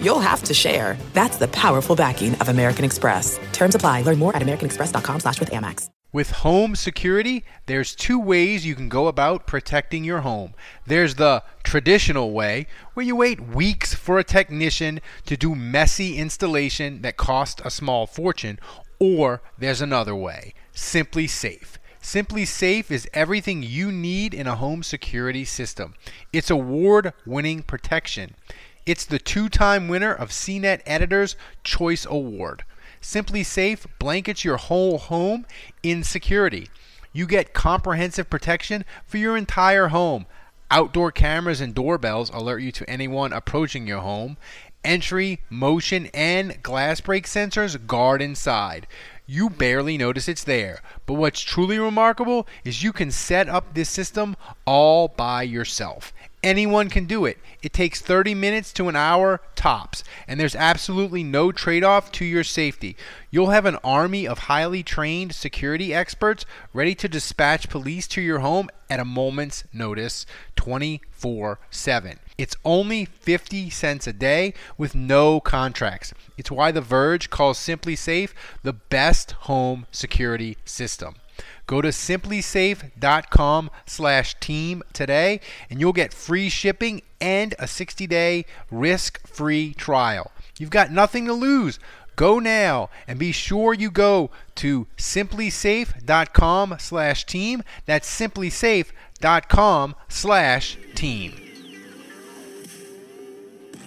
you'll have to share. That's the powerful backing of American Express. Terms apply. Learn more at americanexpress.com slash with Amex. With home security, there's two ways you can go about protecting your home. There's the traditional way, where you wait weeks for a technician to do messy installation that costs a small fortune, or there's another way, SimpliSafe. Simply Safe is everything you need in a home security system. It's award winning protection. It's the two time winner of CNET Editor's Choice Award. SimpliSafe blankets your whole home in security. You get comprehensive protection for your entire home. Outdoor cameras and doorbells alert you to anyone approaching your home. Entry, motion, and glass break sensors guard inside. You barely notice it's there. But what's truly remarkable is you can set up this system all by yourself. Anyone can do it. It takes 30 minutes to an hour tops, and there's absolutely no trade off to your safety. You'll have an army of highly trained security experts ready to dispatch police to your home at a moment's notice 24 7. It's only 50 cents a day with no contracts. It's why The Verge calls SimpliSafe the best home security system. Go to simplisafe.com slash team today and you'll get free shipping and a 60-day risk-free trial. You've got nothing to lose. Go now and be sure you go to simplisafe.com slash team. That's simplisafe.com slash team.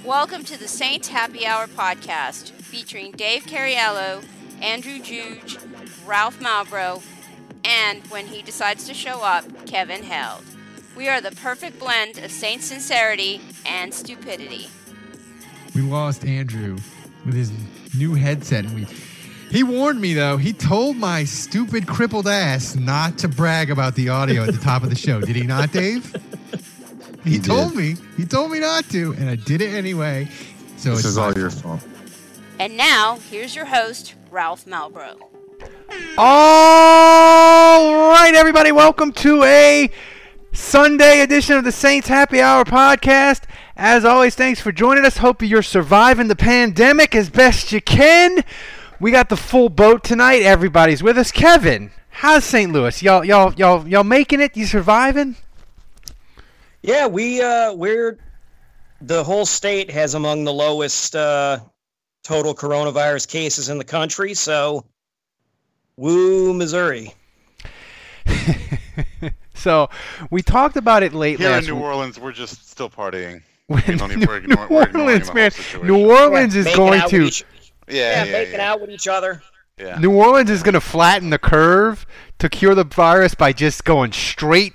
Welcome to the Saints Happy Hour podcast featuring Dave Cariello, Andrew Juge, Ralph Malbrough, and when he decides to show up, Kevin Held. We are the perfect blend of Saint sincerity and stupidity. We lost Andrew with his new headset, and we. He warned me though. He told my stupid crippled ass not to brag about the audio at the top of the show. Did he not, Dave? He, He told did. me. He told me not to, and I did it anyway. So This it's is my all your fault. fault. And now, here's your host, Ralph Malbrough. All right, everybody, welcome to a Sunday edition of the Saints Happy Hour podcast. As always, thanks for joining us. Hope you're surviving the pandemic as best you can. We got the full boat tonight. Everybody's with us. Kevin, how's St. Louis? Y'all, y'all, y'all, y'all making it? You surviving? Yeah, we uh we're the whole state has among the lowest uh total coronavirus cases in the country, so woo Missouri. so we talked about it late Here in New week. Orleans, we're just still partying. When don't New, we're New we're Orleans, man. New Orleans Yeah, is going to each, Yeah, yeah, yeah, making yeah. out with each other. yeah. New Orleans is going to flatten the curve to cure the virus by just going straight.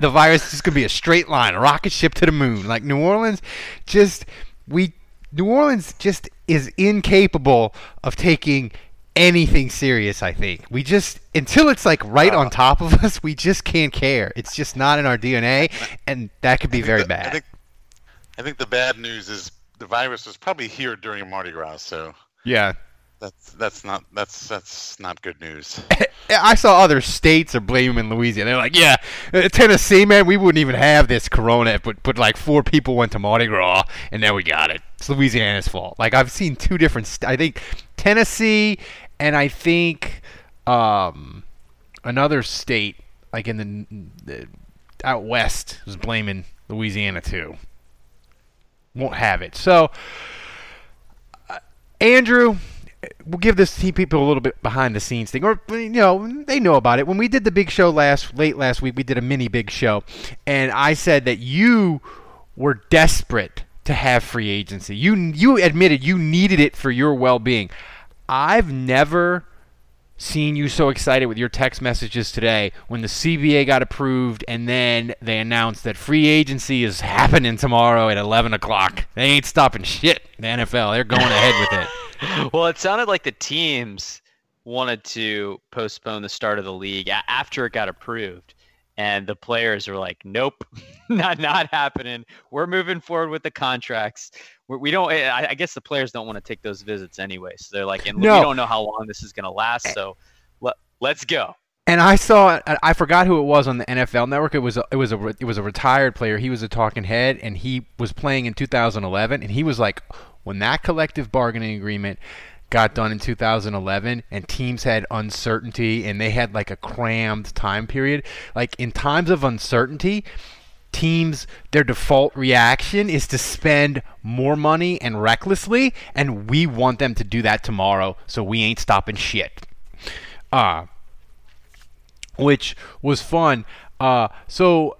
The virus is just to be a straight line, a rocket ship to the moon. Like New Orleans, just we New Orleans just is incapable of taking anything serious. I think we just until it's like right Uh. on top of us, we just can't care. It's just not in our DNA, and that could be very The- bad. I think, I think the bad news is the virus was probably here during Mardi Gras, so yeah. That's that's not that's that's not good news. I saw other states are blaming Louisiana. They're like, yeah, uh, Tennessee, man, we wouldn't even have this corona, but but like four people went to Mardi Gras, and now we got it. It's Louisiana's fault. Like I've seen two different. St- I think Tennessee, and I think um, another state, like in the, the out west, was blaming Louisiana too. Won't have it. So, uh, Andrew, we'll give this te- people a little bit behind the scenes thing, or you know, they know about it. When we did the big show last late last week, we did a mini big show, and I said that you were desperate to have free agency. You you admitted you needed it for your well being. I've never seen you so excited with your text messages today when the CBA got approved and then they announced that free agency is happening tomorrow at 11 o'clock. They ain't stopping shit. The NFL, they're going ahead with it. well, it sounded like the teams wanted to postpone the start of the league after it got approved. And the players are like, nope, not not happening. We're moving forward with the contracts. We're, we don't. Eh, I, I guess the players don't want to take those visits anyway. So they're like, and No. we don't know how long this is going to last. So let, let's go. And I saw I I forgot who it was on the NFL Network. It was a, it was a it was a retired player. He was a talking head, and he was playing in 2011. And he was like, when that collective bargaining agreement got done in 2011, and teams had uncertainty, and they had like a crammed time period. Like in times of uncertainty, teams their default reaction is to spend more money and recklessly, and we want them to do that tomorrow. So we ain't stopping shit. Uh which was fun. Uh, so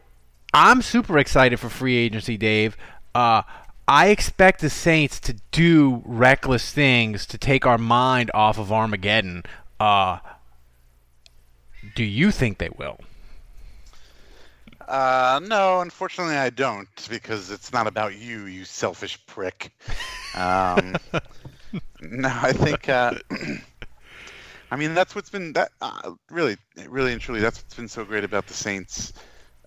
I'm super excited for free agency, Dave. Uh, I expect the Saints to do reckless things to take our mind off of Armageddon. Uh, do you think they will? Uh, no, unfortunately, I don't because it's not about you, you selfish prick. Um, no, I think. Uh, I mean, that's what's been that uh, really, really and truly. That's what's been so great about the Saints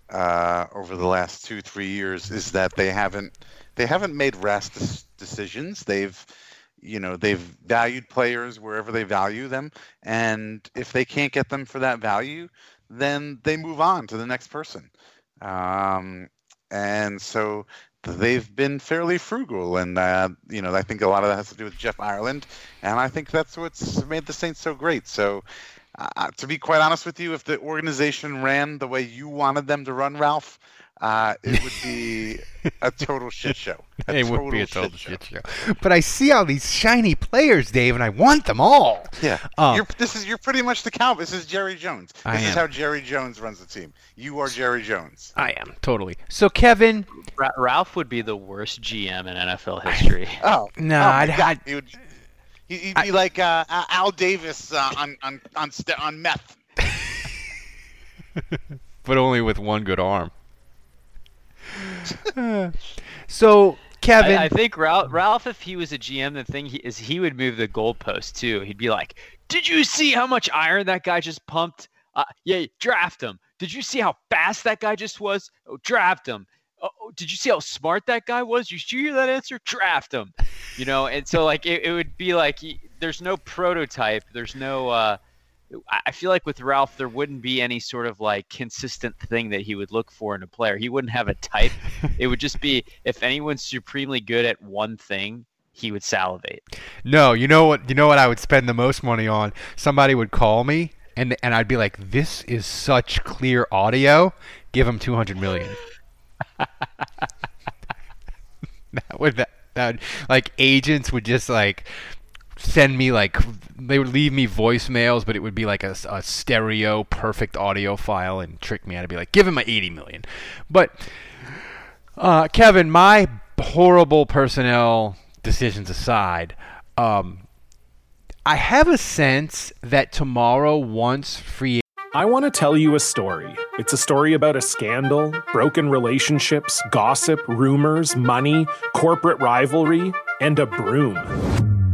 uh, over the last two, three years is that they haven't they haven't made rash decisions. They've you know they've valued players wherever they value them, and if they can't get them for that value, then they move on to the next person. Um, and so they've been fairly frugal, and uh, you know I think a lot of that has to do with Jeff Ireland, and I think that's what's made the Saints so great. So. Uh, to be quite honest with you, if the organization ran the way you wanted them to run, Ralph, uh, it would be a total shit show. A it would be a total shit show. But I see all these shiny players, Dave, and I want them all. Yeah, Um, you're, this is you're pretty much the cow. This is Jerry Jones. This I is am. how Jerry Jones runs the team. You are Jerry Jones. I am totally. So Kevin, Ra- Ralph would be the worst GM in NFL history. Oh No, oh I'd- God. I'd- He would, he- he'd be like uh, Al Davis uh, on on on, st- on meth. but only with one good arm. so Kevin, I, I think Ralph, Ralph, if he was a GM, the thing he, is he would move the goalpost too. He'd be like, "Did you see how much iron that guy just pumped? Uh, yeah, draft him. Did you see how fast that guy just was? Oh, draft him. Oh, oh, did you see how smart that guy was? You hear that answer? Draft him. You know, and so like it, it would be like he, there's no prototype. There's no. Uh, I feel like with Ralph, there wouldn't be any sort of like consistent thing that he would look for in a player. He wouldn't have a type. it would just be if anyone's supremely good at one thing, he would salivate. no, you know what? You know what I would spend the most money on? Somebody would call me, and and I'd be like, "This is such clear audio. Give him two hundred million. that would that, that like agents would just like send me like they would leave me voicemails, but it would be like a, a stereo perfect audio file and trick me out to be like, give him my eighty million. But uh, Kevin, my horrible personnel decisions aside, um, I have a sense that tomorrow, once free I want to tell you a story. It's a story about a scandal, broken relationships, gossip, rumors, money, corporate rivalry, and a broom.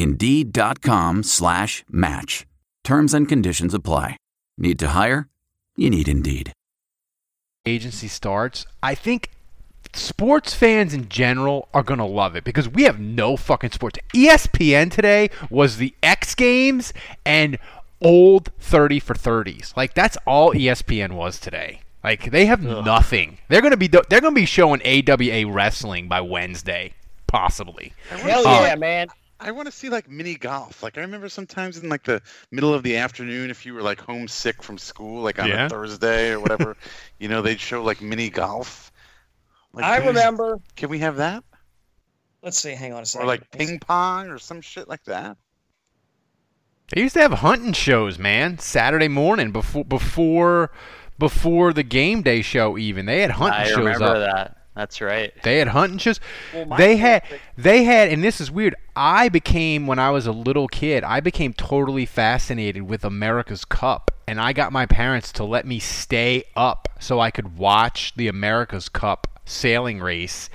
Indeed.com slash match. Terms and conditions apply. Need to hire? You need Indeed. agency starts, I think sports fans in general are going to love it because we have no fucking sports. ESPN today was the X Games and old 30 for 30s. Like that's all ESPN was today. Like they have nothing. They're going to be they're going to be showing AWA wrestling by Wednesday possibly. Hell Um, yeah, man. I want to see like mini golf. Like I remember sometimes in like the middle of the afternoon, if you were like homesick from school, like on Yeah. a Thursday or whatever, you know, they'd show like mini golf. Like, I can we- remember. Can we have that? Let's see. Hang on a second. Or like ping pong or some shit like that? They used to have hunting shows, man. Saturday morning before before before the game day show even. They had hunting I shows I remember up. that. That's right. They had hunting shows. Well, they had favorite- they had and this is weird. I became when I was a little kid, I became totally fascinated with America's Cup and I got my parents to let me stay up so I could watch the America's Cup sailing race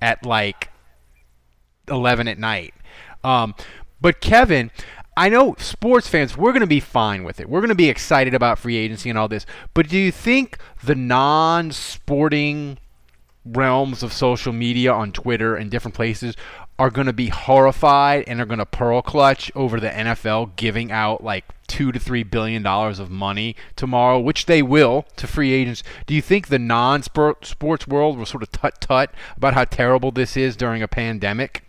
at like 11 at night. Um, but Kevin, I know sports fans, we're going to be fine with it. We're going to be excited about free agency and all this. But do you think the non sporting realms of social media on Twitter and different places are going to be horrified and are going to pearl clutch over the NFL giving out like two to three billion dollars of money tomorrow, which they will to free agents. Do you think the non-sports world will sort of tut tut about how terrible this is during a pandemic?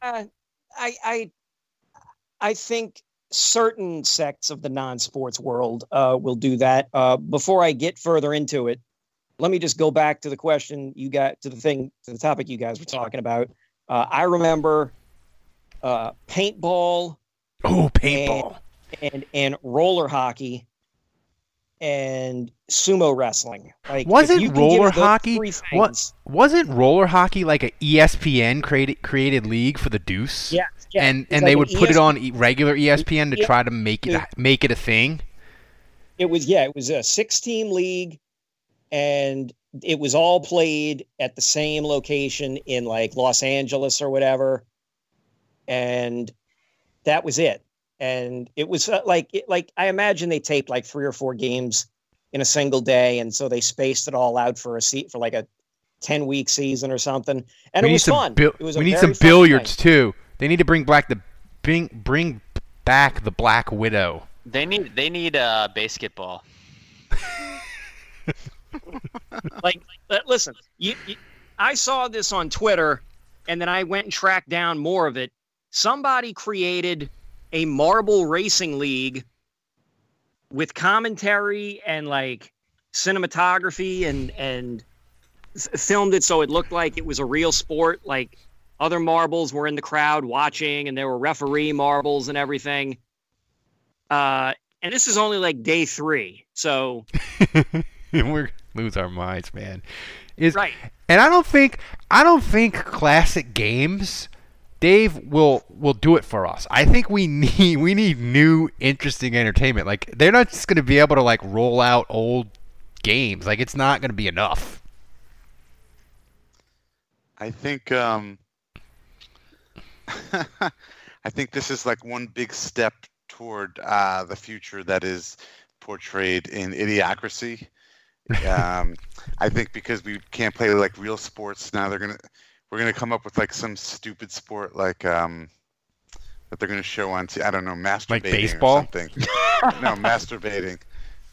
Uh, I I I think certain sects of the non-sports world uh, will do that. Uh, before I get further into it, let me just go back to the question you got to the thing to the topic you guys were talking about. Uh, I remember uh, paintball Oh, paintball. and and roller hockey and sumo wrestling. Like Wasn't roller hockey three what wasn't roller hockey like a ESPN created created league for the Deuce? Yeah, yeah. and and like they would put it on regular ESPN to try to make it make it a thing. It was yeah, it was a six team league and it was all played at the same location in like Los Angeles or whatever. And that was it. And it was uh, like it, like I imagine they taped like three or four games in a single day and so they spaced it all out for a seat for like a 10 week season or something. And we it was some fun. bil- it was a we need some billiards thing. too. They need to bring back the bring bring back the Black Widow. They need they need uh, basketball. like listen you, you, i saw this on twitter and then i went and tracked down more of it. Somebody created a marble racing league with commentary and like cinematography and and filmed it so it looked like it was a real sport. Like other marbles were in the crowd watching and there were referee marbles and everything. Uh and this is only like day three so We're lose our minds, man. Is Right. And I don't think I don't think classic games Dave will will do it for us. I think we need we need new interesting entertainment. Like they're not just going to be able to like roll out old games. Like it's not going to be enough. I think um, I think this is like one big step toward uh, the future that is portrayed in Idiocracy. Um, I think because we can't play like real sports now, they're gonna we're gonna come up with like some stupid sport like um, that they're gonna show on. T- I don't know, masturbating like baseball? or something. no, masturbating.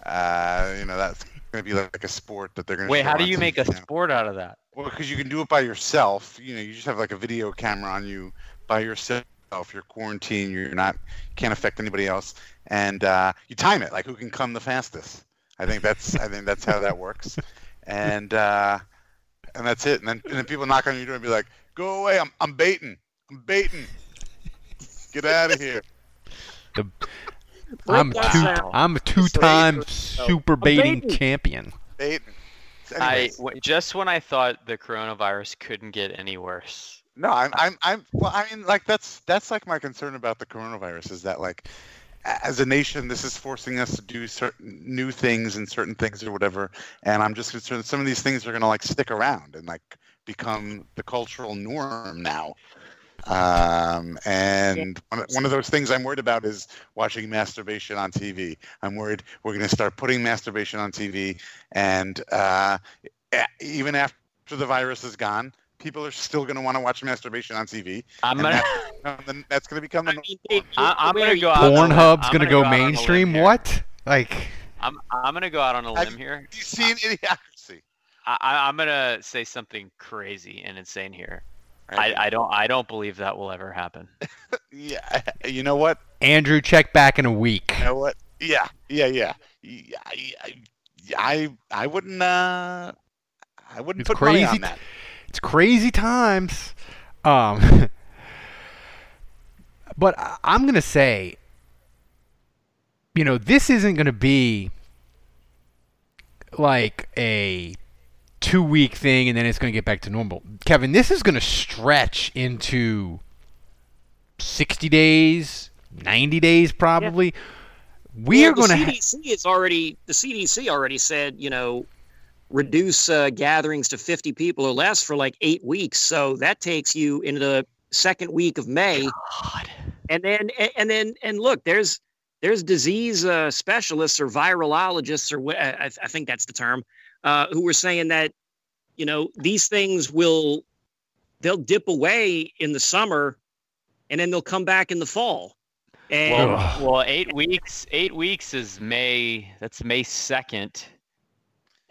Uh, you know that's gonna be like a sport that they're gonna. Wait, show how do you make a now. sport out of that? Well, because you can do it by yourself. You know, you just have like a video camera on you by yourself. You're quarantined. You're not can't affect anybody else, and uh, you time it like who can come the fastest. I think that's I think that's how that works, and uh, and that's it. And then and then people knock on your door and be like, "Go away! I'm I'm baiting. I'm baiting. Get out of here." The, I'm two down. I'm a two-time Bait. super baiting baiting. champion. Baiting. I Anyways, w- just when I thought the coronavirus couldn't get any worse, No, I'm, I'm, I'm. Well, I mean, like that's that's like my concern about the coronavirus is that like, as a nation, this is forcing us to do certain new things and certain things or whatever, and I'm just concerned some of these things are going to like stick around and like become the cultural norm now. Um, and one, one of those things I'm worried about is watching masturbation on TV. I'm worried we're going to start putting masturbation on TV, and uh, even after the virus is gone, people are still going to want to watch masturbation on TV. I'm gonna- that's, that's going to become the I, I'm gonna go out. on a limb. Pornhub's gonna go out on a limb mainstream. What? Like, I'm I'm gonna go out on a Have limb here. you seen Idiocracy? I, I- I'm gonna say something crazy and insane here. I, I don't I don't believe that will ever happen. Yeah, you know what? Andrew, check back in a week. You know what? Yeah, yeah, yeah. yeah I, I, I wouldn't. Uh, I wouldn't It's put money on that. It's crazy times. Um, but I'm gonna say, you know, this isn't gonna be like a two week thing and then it's gonna get back to normal. Kevin, this is gonna stretch into sixty days, ninety days, probably. We Well, are going to. The Ha- CDC is already the CDC already said you know reduce uh, gatherings to 50 people or less for like eight weeks. So that takes you into the second week of May. And then and then and look, there's there's disease uh, specialists or virologists or wh- I, I think that's the term uh, who were saying that you know these things will they'll dip away in the summer and then they'll come back in the fall. And Well, well, eight weeks. Eight weeks is May. That's May second.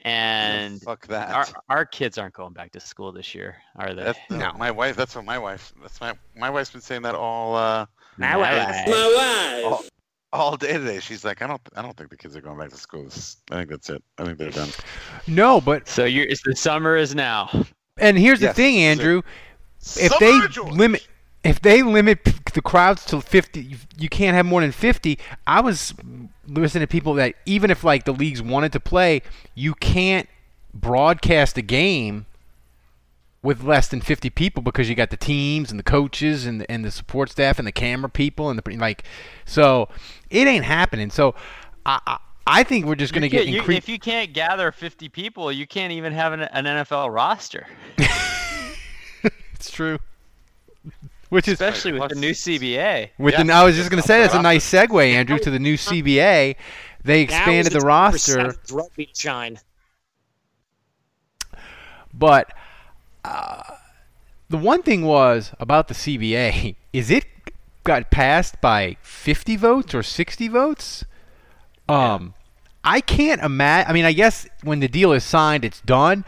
And fuck that. Our, our kids aren't going back to school this year, are they? That's uh, my wife. That's what my wife. That's my my wife's been saying that all. Uh, My wife. My all, all day today. She's like, I don't. I don't think the kids are going back to school. I think that's it. I think they're done. no, but So you're, it's the summer is now. And here's Yes, the thing, this is it. Andrew. If they of limit, if they limit the crowds to 50, you- can't have more than 50. I was listening to people that even if like the leagues wanted to play, you can't broadcast a game with less than 50 people because you got the teams and the coaches and the, and the support staff and the camera people and the like. So it ain't happening. So I I, I think we're just going to get you- increased. if you can't gather 50 people, you can't even have an, an NFL roster, It's true. Which is especially with the new CBA. With Yeah. the, I was just going to say that's a nice segue, Andrew, to the new CBA. They expanded the time for roster, Sevens rugby shine. but uh, the one thing was about the CBA is it got passed by 50 votes or 60 votes. Um, I can't imagine. I mean, I guess when the deal is signed, it's done,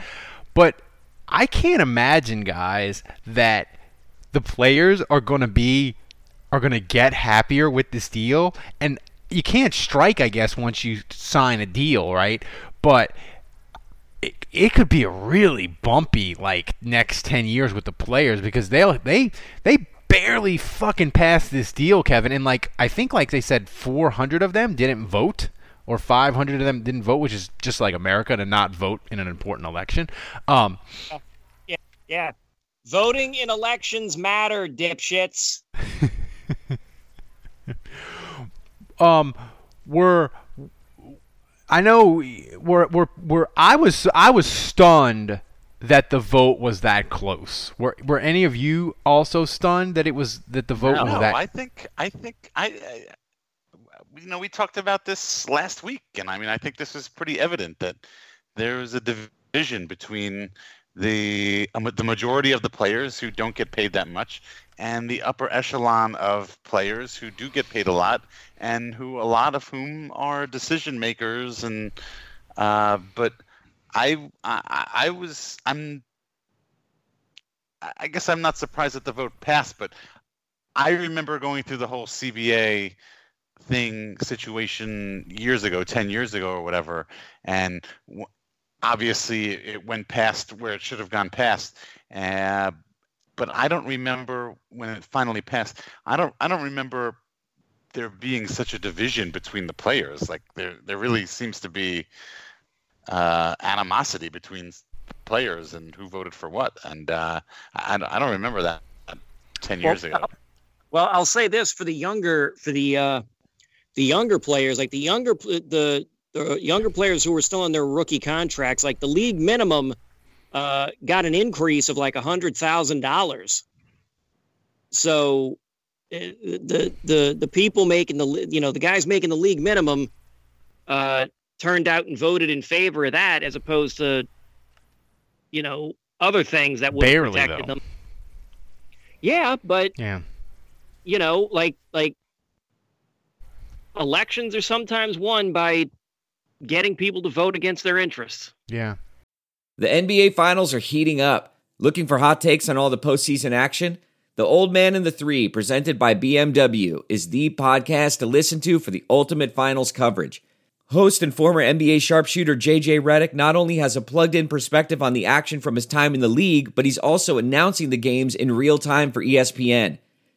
but I can't imagine, guys, that the players are going to be are going to get happier with this deal. And you can't strike, I guess, once you sign a deal, right? But it, it could be a really bumpy like next 10 years with the players because they'll they they barely fucking passed this deal Kevin and like I think like they said 400 of them didn't vote or 500 of them didn't vote which is just like America to not vote in an important election um Yeah, yeah. Voting in elections matter, dipshits. um we're I know we're we're we're I was I was stunned that the vote was that close. Were were any of you also stunned that it was that the vote No. was No, that I think I think I, I you know we talked about this last week, and I mean I think this is pretty evident that there was a division between the um, the majority of the players who don't get paid that much and the upper echelon of players who do get paid a lot and who a lot of whom are decision makers and uh, but I, I I was I'm I- guess I'm not surprised that the vote passed, but I remember going through the whole CBA thing situation years ago, 10 years ago or whatever, and obviously it went past where it should have gone past. Uh, but I don't remember when it finally passed. I don't I don't remember there being such a division between the players. Like there there really seems to be uh, animosity between players and who voted for what. And uh, I, I don't remember that ten years well, ago. Well, I'll say this for the younger for the uh, the younger players, like the younger the the younger players who were still on their rookie contracts, like the league minimum uh, got an increase of like a hundred thousand dollars. So uh, the the the people making the you know the guys making the league minimum uh, turned out and voted in favor of that as opposed to you know other things that would have Barely, protected though. them. Yeah, but Yeah. you know, like like elections are sometimes won by getting people to vote against their interests. Yeah. The NBA Finals are heating up. Looking for hot takes on all the postseason action? The Old Man and the Three, presented by BMW, is the podcast to listen to for the ultimate finals coverage. Host and former NBA sharpshooter JJ Redick not only has a plugged in perspective on the action from his time in the league, but he's also announcing the games in real time for ESPN.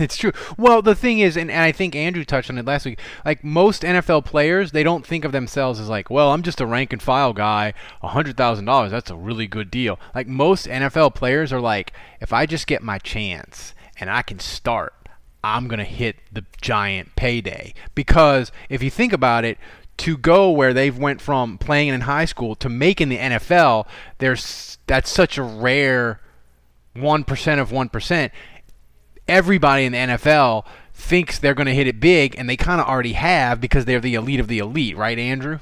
It's true. Well, the thing is, and, and I think Andrew touched on it last week. Like most NFL players, they don't think of themselves as like, well, I'm just a rank and file guy. Hundred thousand dollars, that's a really good deal. Like most NFL players are like, if I just get my chance and I can start, I'm gonna hit the giant payday. Because if you think about it, to go where they've went from playing in high school to making the NFL, there's that's such a rare one percent of one percent everybody in the NFL thinks they're going to hit it big, and they kind of already have because they're the elite of the elite, right, Andrew?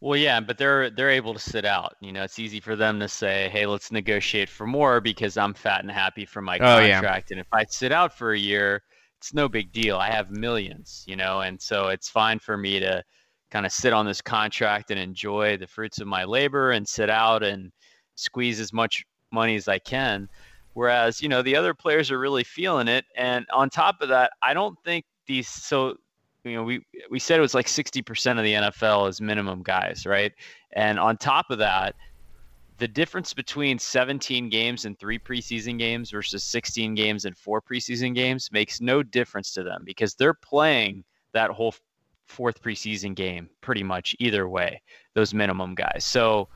Well, yeah, but they're they're able to sit out. You know, it's easy for them to say, "Hey, let's negotiate for more because I'm fat and happy for my Oh, yeah. contract." And if I sit out for a year, it's no big deal. I have millions, you know, and so it's fine for me to kind of sit on this contract and enjoy the fruits of my labor and sit out and squeeze as much money as I can. Whereas, you know, the other players are really feeling it. And on top of that, I don't think these so you know, we we said it was like 60% of the NFL is minimum guys, right? And on top of that, the difference between 17 games and three preseason games versus 16 games and four preseason games makes no difference to them because they're playing that whole fourth preseason game pretty much either way, those minimum guys. So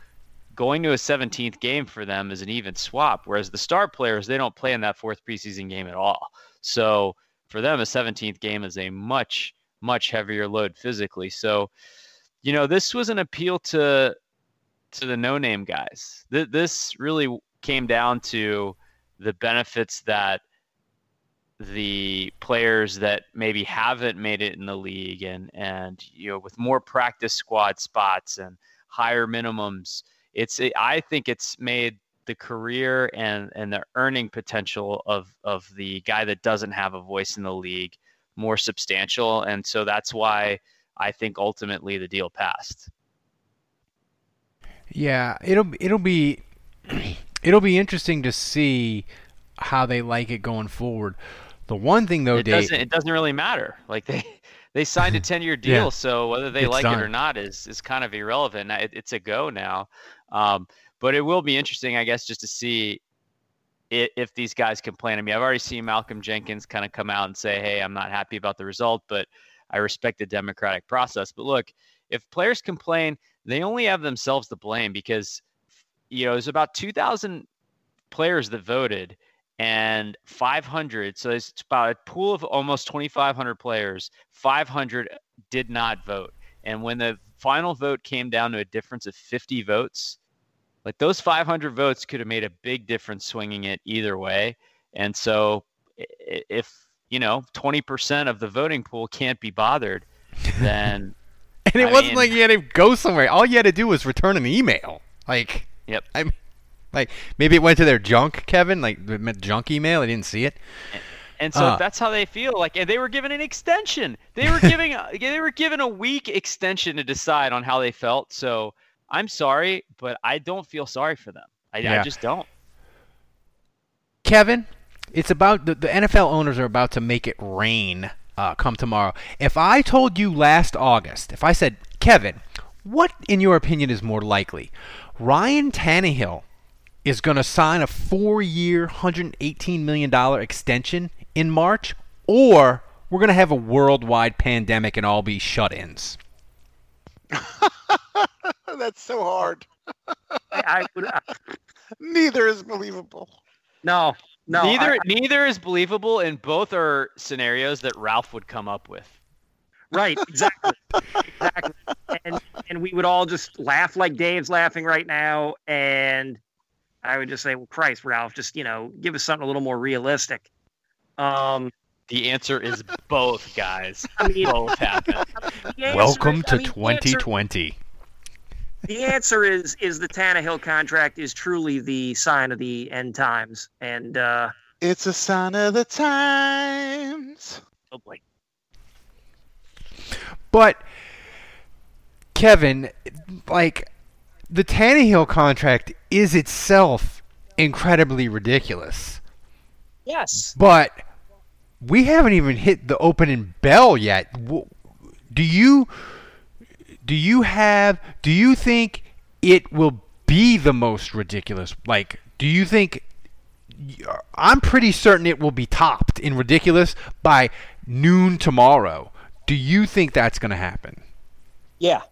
going to a 17th game for them is an even swap, whereas the star players, they don't play in that fourth preseason game at all. So for them, a 17th game is a much, much heavier load physically. So, you know, this was an appeal to to the no name guys. Th- this really came down to the benefits that the players that maybe haven't made it in the league and and you know with more practice squad spots and higher minimums it's i think it's made the career and and the earning potential of of the guy that doesn't have a voice in the league more substantial and so that's why i think ultimately the deal passed yeah, it'll it'll be it'll be interesting to see how they like it going forward. The one thing though, it Dave, doesn't it doesn't really matter. Like they they signed a ten year deal, Yeah. so whether they like done. it or not is is kind of irrelevant. It, it's a go now, um, but it will be interesting, I guess, just to see if, if these guys complain. I mean, I've already seen Malcolm Jenkins kind of come out and say, "Hey, I'm not happy about the result, but I respect the democratic process." But look, if players complain, they only have themselves to blame because you know there's about 2,000 players that voted and 500 so it's about a pool of almost 2500 players 500 did not vote and when the final vote came down to a difference of 50 votes like those 500 votes could have made a big difference swinging it either way and so if you know 20% of the voting pool can't be bothered then and it I wasn't mean- like you had to go somewhere. All you had to do was return an email. Like, yep. I mean, like maybe it went to their junk, Kevin. Like junk email. I didn't see it. And so Uh. if that's how they feel. Like and they were given an extension. They were giving a, they were given a week extension to decide on how they felt. So I'm sorry, but I don't feel sorry for them. I, I just don't. Kevin, it's about the, the NFL owners are about to make it rain uh, come tomorrow. If I told you last August, if I said, Kevin, what in your opinion is more likely? Ryan Tannehill is going to sign a four year, $118 million extension in March, or we're going to have a worldwide pandemic and all be shut ins? That's so hard. I, I would. uh, Neither is believable. No, no. neither I- neither is believable, and both are scenarios that Ralph would come up with. Right, exactly, exactly. And and we would all just laugh like Dave's laughing right now, and I would just say, "Well, Christ, Ralph, just you know, give us something a little more realistic." Um, The answer is both, guys. I mean- both happen. Welcome is- to I mean, the answer- 2020. The answer is is the Tannehill contract is truly the sign of the end times, and uh, It's a sign of the times. oh boy, But Kevin, like the Tannehill contract is itself incredibly ridiculous. yes, But we haven't even hit the opening bell yet. Do you do you have do you think it will be the most ridiculous? Like, do you think I'm pretty certain it will be topped in ridiculous by noon tomorrow. Do you think that's going to happen? Yeah,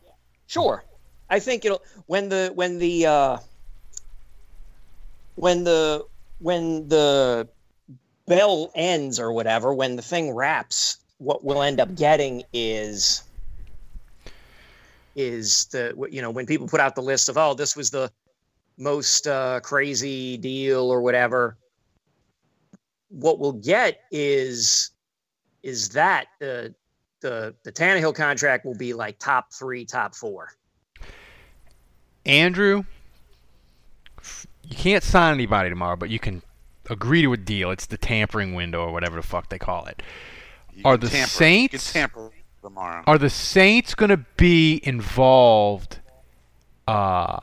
sure. I think it'll when the when the uh, when the when the bell ends or whatever, when the thing wraps, what we'll end up getting is is the you know when people put out the list of oh this was the most uh, crazy deal or whatever. What we'll get is is that the the the Tannehill contract will be like top three, top four. Andrew, you can't sign anybody tomorrow, but you can agree to a deal. It's the tampering window or whatever the fuck they call it. Are the tamper. Saints can tamper tomorrow. Are the Saints going to be involved uh,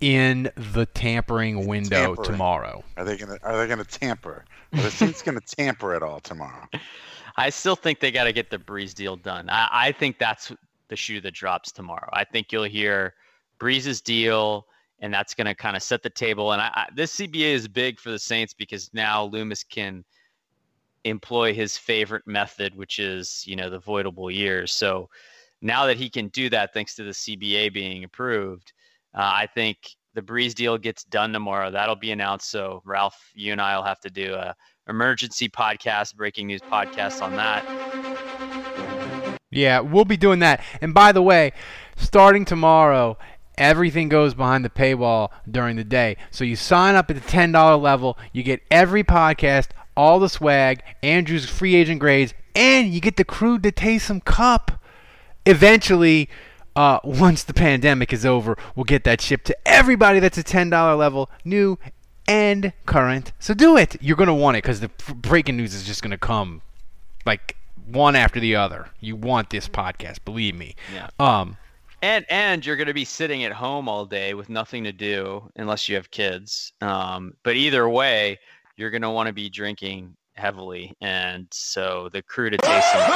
in the tampering window Tampering. tomorrow? Are they gonna Are they gonna tamper? Are the Saints gonna tamper at all tomorrow? I still think they got to get the Brees deal done. I, I think that's the shoe that drops tomorrow. I think you'll hear Brees's deal and that's going to kind of set the table. And I, I, this CBA is big for the Saints because now Loomis can employ his favorite method, which is you know the voidable years. So now that he can do that, thanks to the CBA being approved, uh, I think the Breeze deal gets done tomorrow. That'll be announced. So Ralph, you and I will have to do a emergency podcast, breaking news podcast on that. Yeah, we'll be doing that. And by the way, starting tomorrow, everything goes behind the paywall during the day. So you sign up at the $10 level, you get every podcast, all the swag, Andrew's free agent grades, and you get the crew to taste some cup. Eventually, uh, once the pandemic is over, we'll get that shipped to everybody that's a $10 level, new and current. So do it. You're going to want it because the breaking news is just going to come like one after the other. You want this podcast, believe me. Yeah. Um, and and you're going to be sitting at home all day with nothing to do unless you have kids. Um, but either way, you're going to want to be drinking heavily, and so the crew to taste some.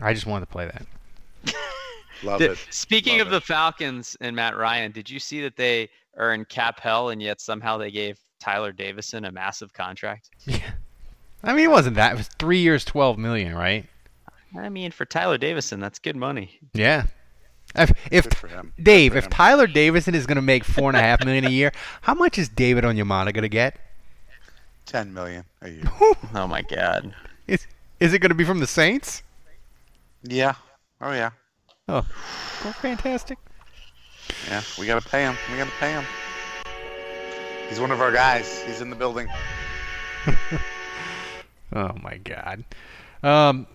I just wanted to play that. Love Did- it. Speaking of the Falcons and Matt Ryan, did you see that they are in cap hell and yet somehow they gave Tyler Davison a massive contract? Yeah. I mean, it wasn't that. It was three years, twelve million, right? I mean, for Tyler Davison, that's good money. Yeah. If, if Dave, if Tyler Davison is going to make four and a half million a year, how much is David Onyemata going to get? Ten million a year. oh my God. Is is it going to be from the Saints? Yeah. Oh yeah. Oh, well, fantastic. Yeah. We gotta pay him. We gotta pay him. He's one of our guys. He's in the building. Oh my God. Um,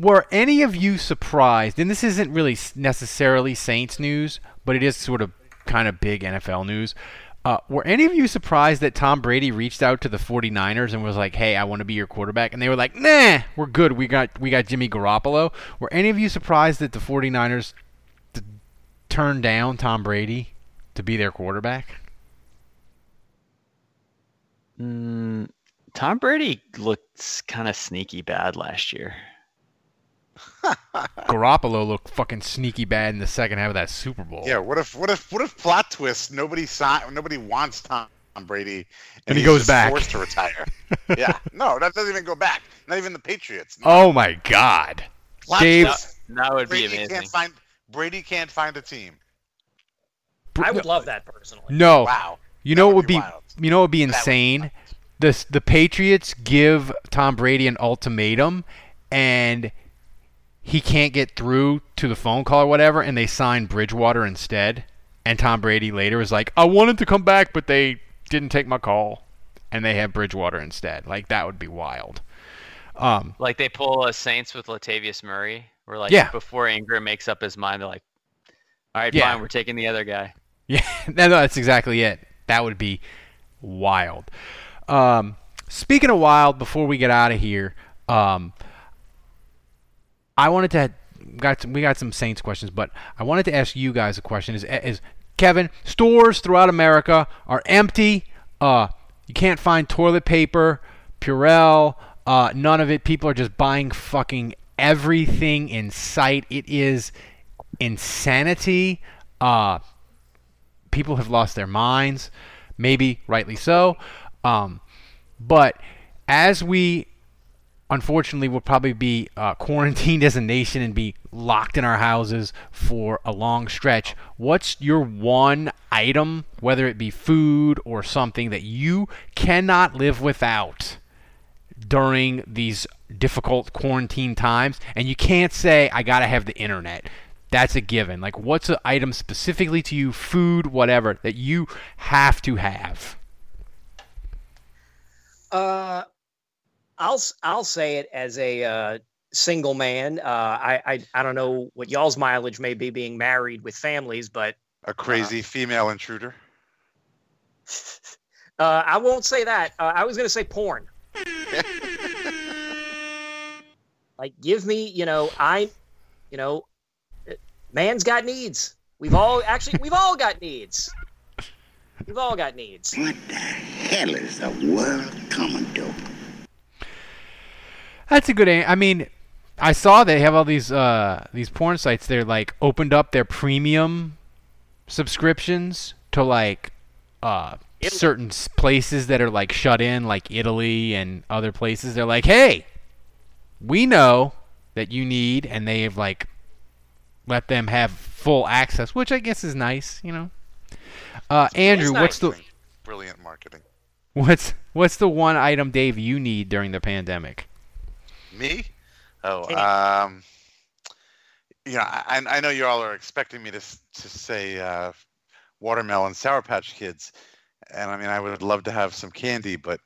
were any of you surprised? And this isn't really necessarily Saints news, but it is sort of kind of big NFL news. Uh, were any of you surprised that Tom Brady reached out to the 49ers and was like, "Hey, I want to be your quarterback," and they were like, "Nah, we're good. We got we got Jimmy Garoppolo." Were any of you surprised that the 49ers t- turned down Tom Brady to be their quarterback? Mm, Tom Brady looked kind of sneaky bad last year. Garoppolo looked fucking sneaky bad in the second half of that Super Bowl. Yeah. What if? What if? What if? Plot twist. Nobody saw. Nobody wants Tom Brady, And he he's goes back. Forced to retire. yeah. No, that doesn't even go back. Not even the Patriots. Oh my God, Plot Dave. twist. That would be Brady amazing. can't find. Brady can't find a team. I would love that personally. No. Wow. You know what would be, you know what would be insane? The the Patriots give Tom Brady an ultimatum and he can't get through to the phone call or whatever and they sign Bridgewater instead. And Tom Brady later was like, "I wanted to come back, but they didn't take my call." And they have Bridgewater instead. Like that would be wild. Um Like they pull a Saints with Latavius Murray, where like Yeah. before Ingram makes up his mind, they're like, "All right, Yeah. fine, we're taking the other guy." Yeah, no, no, that's exactly it. That would be wild. Um, speaking of wild, before we get out of here, um, I wanted to got some, we got some Saints questions, but I wanted to ask you guys a question. Is is Kevin stores throughout America are empty? Uh, you can't find toilet paper, Purell, uh, none of it. People are just buying fucking everything in sight. It is insanity. Uh, people have lost their minds, maybe rightly so. Um, but as we unfortunately we'll probably be uh, quarantined as a nation and be locked in our houses for a long stretch, what's your one item, whether it be food or something that you cannot live without? during these difficult quarantine times and you can't say I got to have the internet. That's a given. Like what's an item specifically to you, food, whatever that you have to have? Uh, I'll s- I'll say it as a uh, single man. Uh, I, I I don't know what y'all's mileage may be being married with families, but A crazy female intruder. uh, I won't say that. Uh, I was gonna say porn. like, give me, you know, I, you know, uh, man's got needs. We've all actually we've all got needs. We've all got needs. What the hell is the world coming to? That's a good. I mean, I saw they have all these uh, these porn sites. They're like opened up their premium subscriptions to like uh, certain places that are like shut in, like Italy and other places. They're like, hey, we know that you need, and they have like let them have full access, which I guess is nice, you know. Uh, Andrew, what's the Brilliant marketing. what's what's the one item, Dave, you need during the pandemic? Me? Oh, um, you know, I, I know you all are expecting me to to say uh, watermelon Sour Patch Kids, and I mean I would love to have some candy, but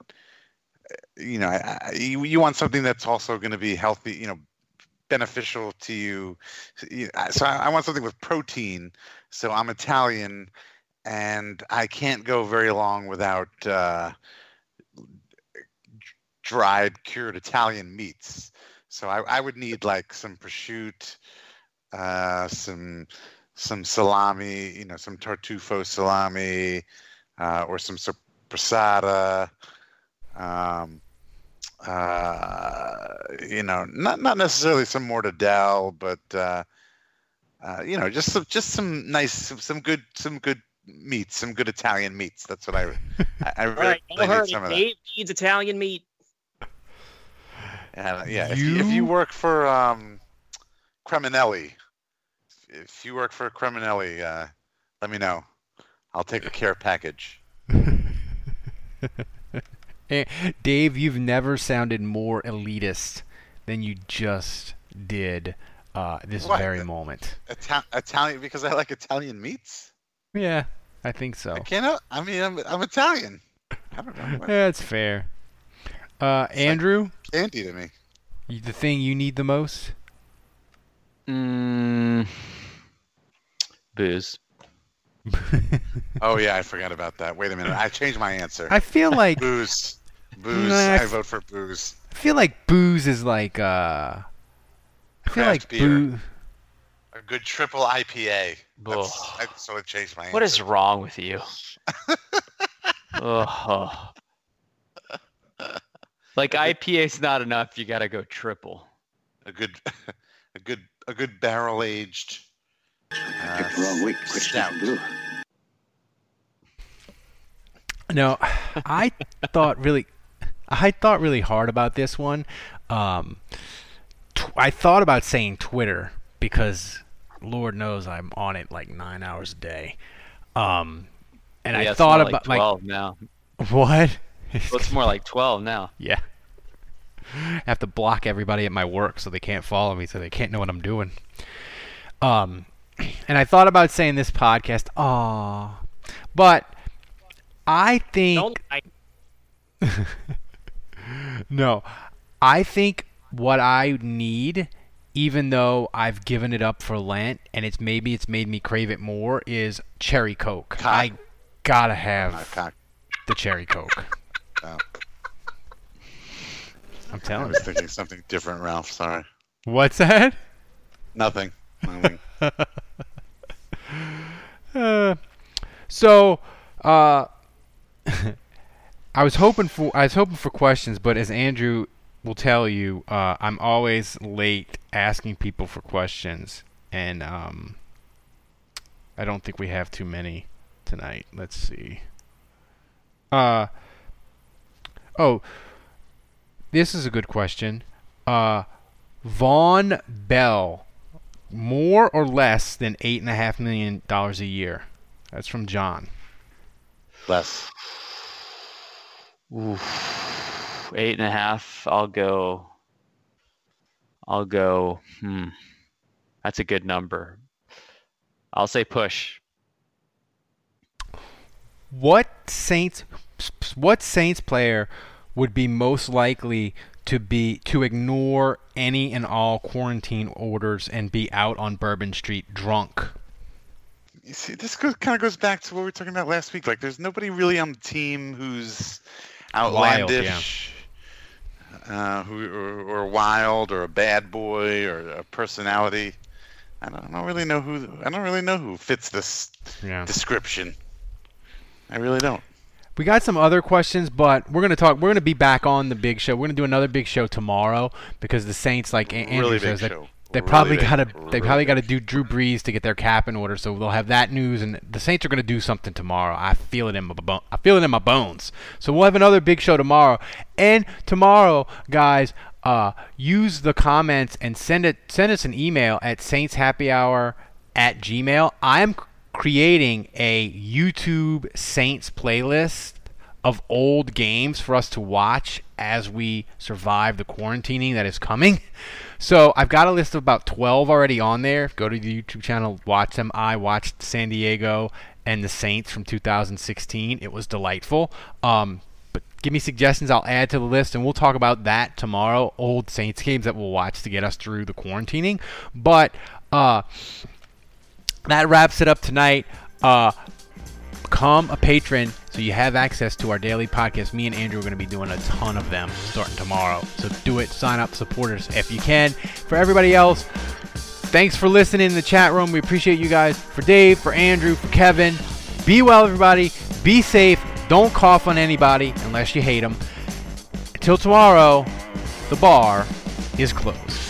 uh, you know, I, I, you, you want something that's also going to be healthy, you know, beneficial to you. So, I- So I, I want something with protein. So I'm Italian, and I can't go very long without. Uh, dried cured Italian meats. So I, I would need like some prosciutto, uh, some some salami, you know, some tartufo salami, uh, or some sopressata. Um, uh, you know, not not necessarily some mortadella, but uh, uh, you know, just some just some nice some, some good some good meats, some good Italian meats. That's what I I, I really, right, really need some it. of that. Dave needs Italian meat. Yeah, yeah. If, you, if you work for um, Creminelli, if you work for Creminelli, uh, let me know. I'll take a care package. Eh, Dave, you've never sounded more elitist than you just did uh, this What? very moment. Ita- Italian because I like Italian meats. Yeah, I think so. I can't. I mean, I'm, I'm Italian. I don't know. That's fair. Uh, Andrew, Candy to me. you- the thing you need the most? Mm, booze. Oh yeah, I forgot about that. Wait a minute. I changed my answer. I feel like booze. Booze. Nah, I I f- vote for booze. I feel like booze is like uh, I feel like Craft beer. booze. A good triple IPA. That's, I sort of changed my answer. What is wrong with you? Ugh. Like IPA's not enough. You got to go triple. a good, a good, a good barrel aged. Uh, Picked the wrong week stout. No, I thought really, I thought really hard about this one. Um, tw- I thought about saying Twitter because Lord knows I'm on it like nine hours a day. Um, and Yeah, I thought about like 12 now. what? Well, it's more like 12 now. Yeah. I have to block everybody at my work so they can't follow me, so they can't know what I'm doing. Um, and I thought about saying this podcast, aw, but I think no, I think what I need, even though I've given it up for Lent, and it's maybe it's made me crave it more, is cherry coke. I gotta have the cherry coke. Oh. I'm telling I was you. thinking something different, Ralph. Sorry. What's that? Nothing. Nothing. Uh, so, uh, I was hoping for I was hoping for questions, but as Andrew will tell you, uh, I'm always late asking people for questions, and um, I don't think we have too many tonight. Let's see. Uh, oh, this is a good question. Uh, Vonn Bell, more or less than eight and a half million dollars a year? That's from John. Less. Oof. Eight and a half. I'll go. I'll go. Hmm. That's a good number. I'll say push. What Saints what Saints player would be most likely to be to ignore any and all quarantine orders and be out on Bourbon Street drunk? You see, this goes, kind of goes back to what we were talking about last week. Like, there's nobody really on the team who's outlandish, uh, who or, or wild, or a bad boy, or a personality. I don't, I don't really know who. I don't really know who fits this Yeah. description. I really don't. We got some other questions, but we're gonna talk. We're gonna be back on the big show. We're gonna do another big show tomorrow because the Saints, like Andrew Really says, they, they Really probably gotta they Really probably gotta do Drew Brees to get their cap in order. So they'll have that news, and the Saints are gonna do something tomorrow. I feel it in my bo- I feel it in my bones. So we'll have another big show tomorrow, and tomorrow, guys. Uh, use the comments and send it. Send us an email at Saints Happy Hour at Gmail. I'm creating a YouTube Saints playlist of old games for us to watch as we survive the quarantining that is coming. So I've got a list of about 12 already on there. Go to the YouTube channel, watch them. I watched San Diego and the Saints from 2016. It was delightful. Um, but give me suggestions. I'll add to the list, and we'll talk about that tomorrow. Old Saints games that we'll watch to get us through the quarantining. But uh, that wraps it up tonight. Uh, become a patron so you have access to our daily podcast. Me and Andrew are going to be doing a ton of them starting tomorrow. So do it. Sign up, supporters if you can. For everybody else, thanks for listening in the chat room. We appreciate you guys. For Dave, for Andrew, for Kevin, be well, everybody. Be safe. Don't cough on anybody unless you hate them. Until tomorrow, the bar is closed.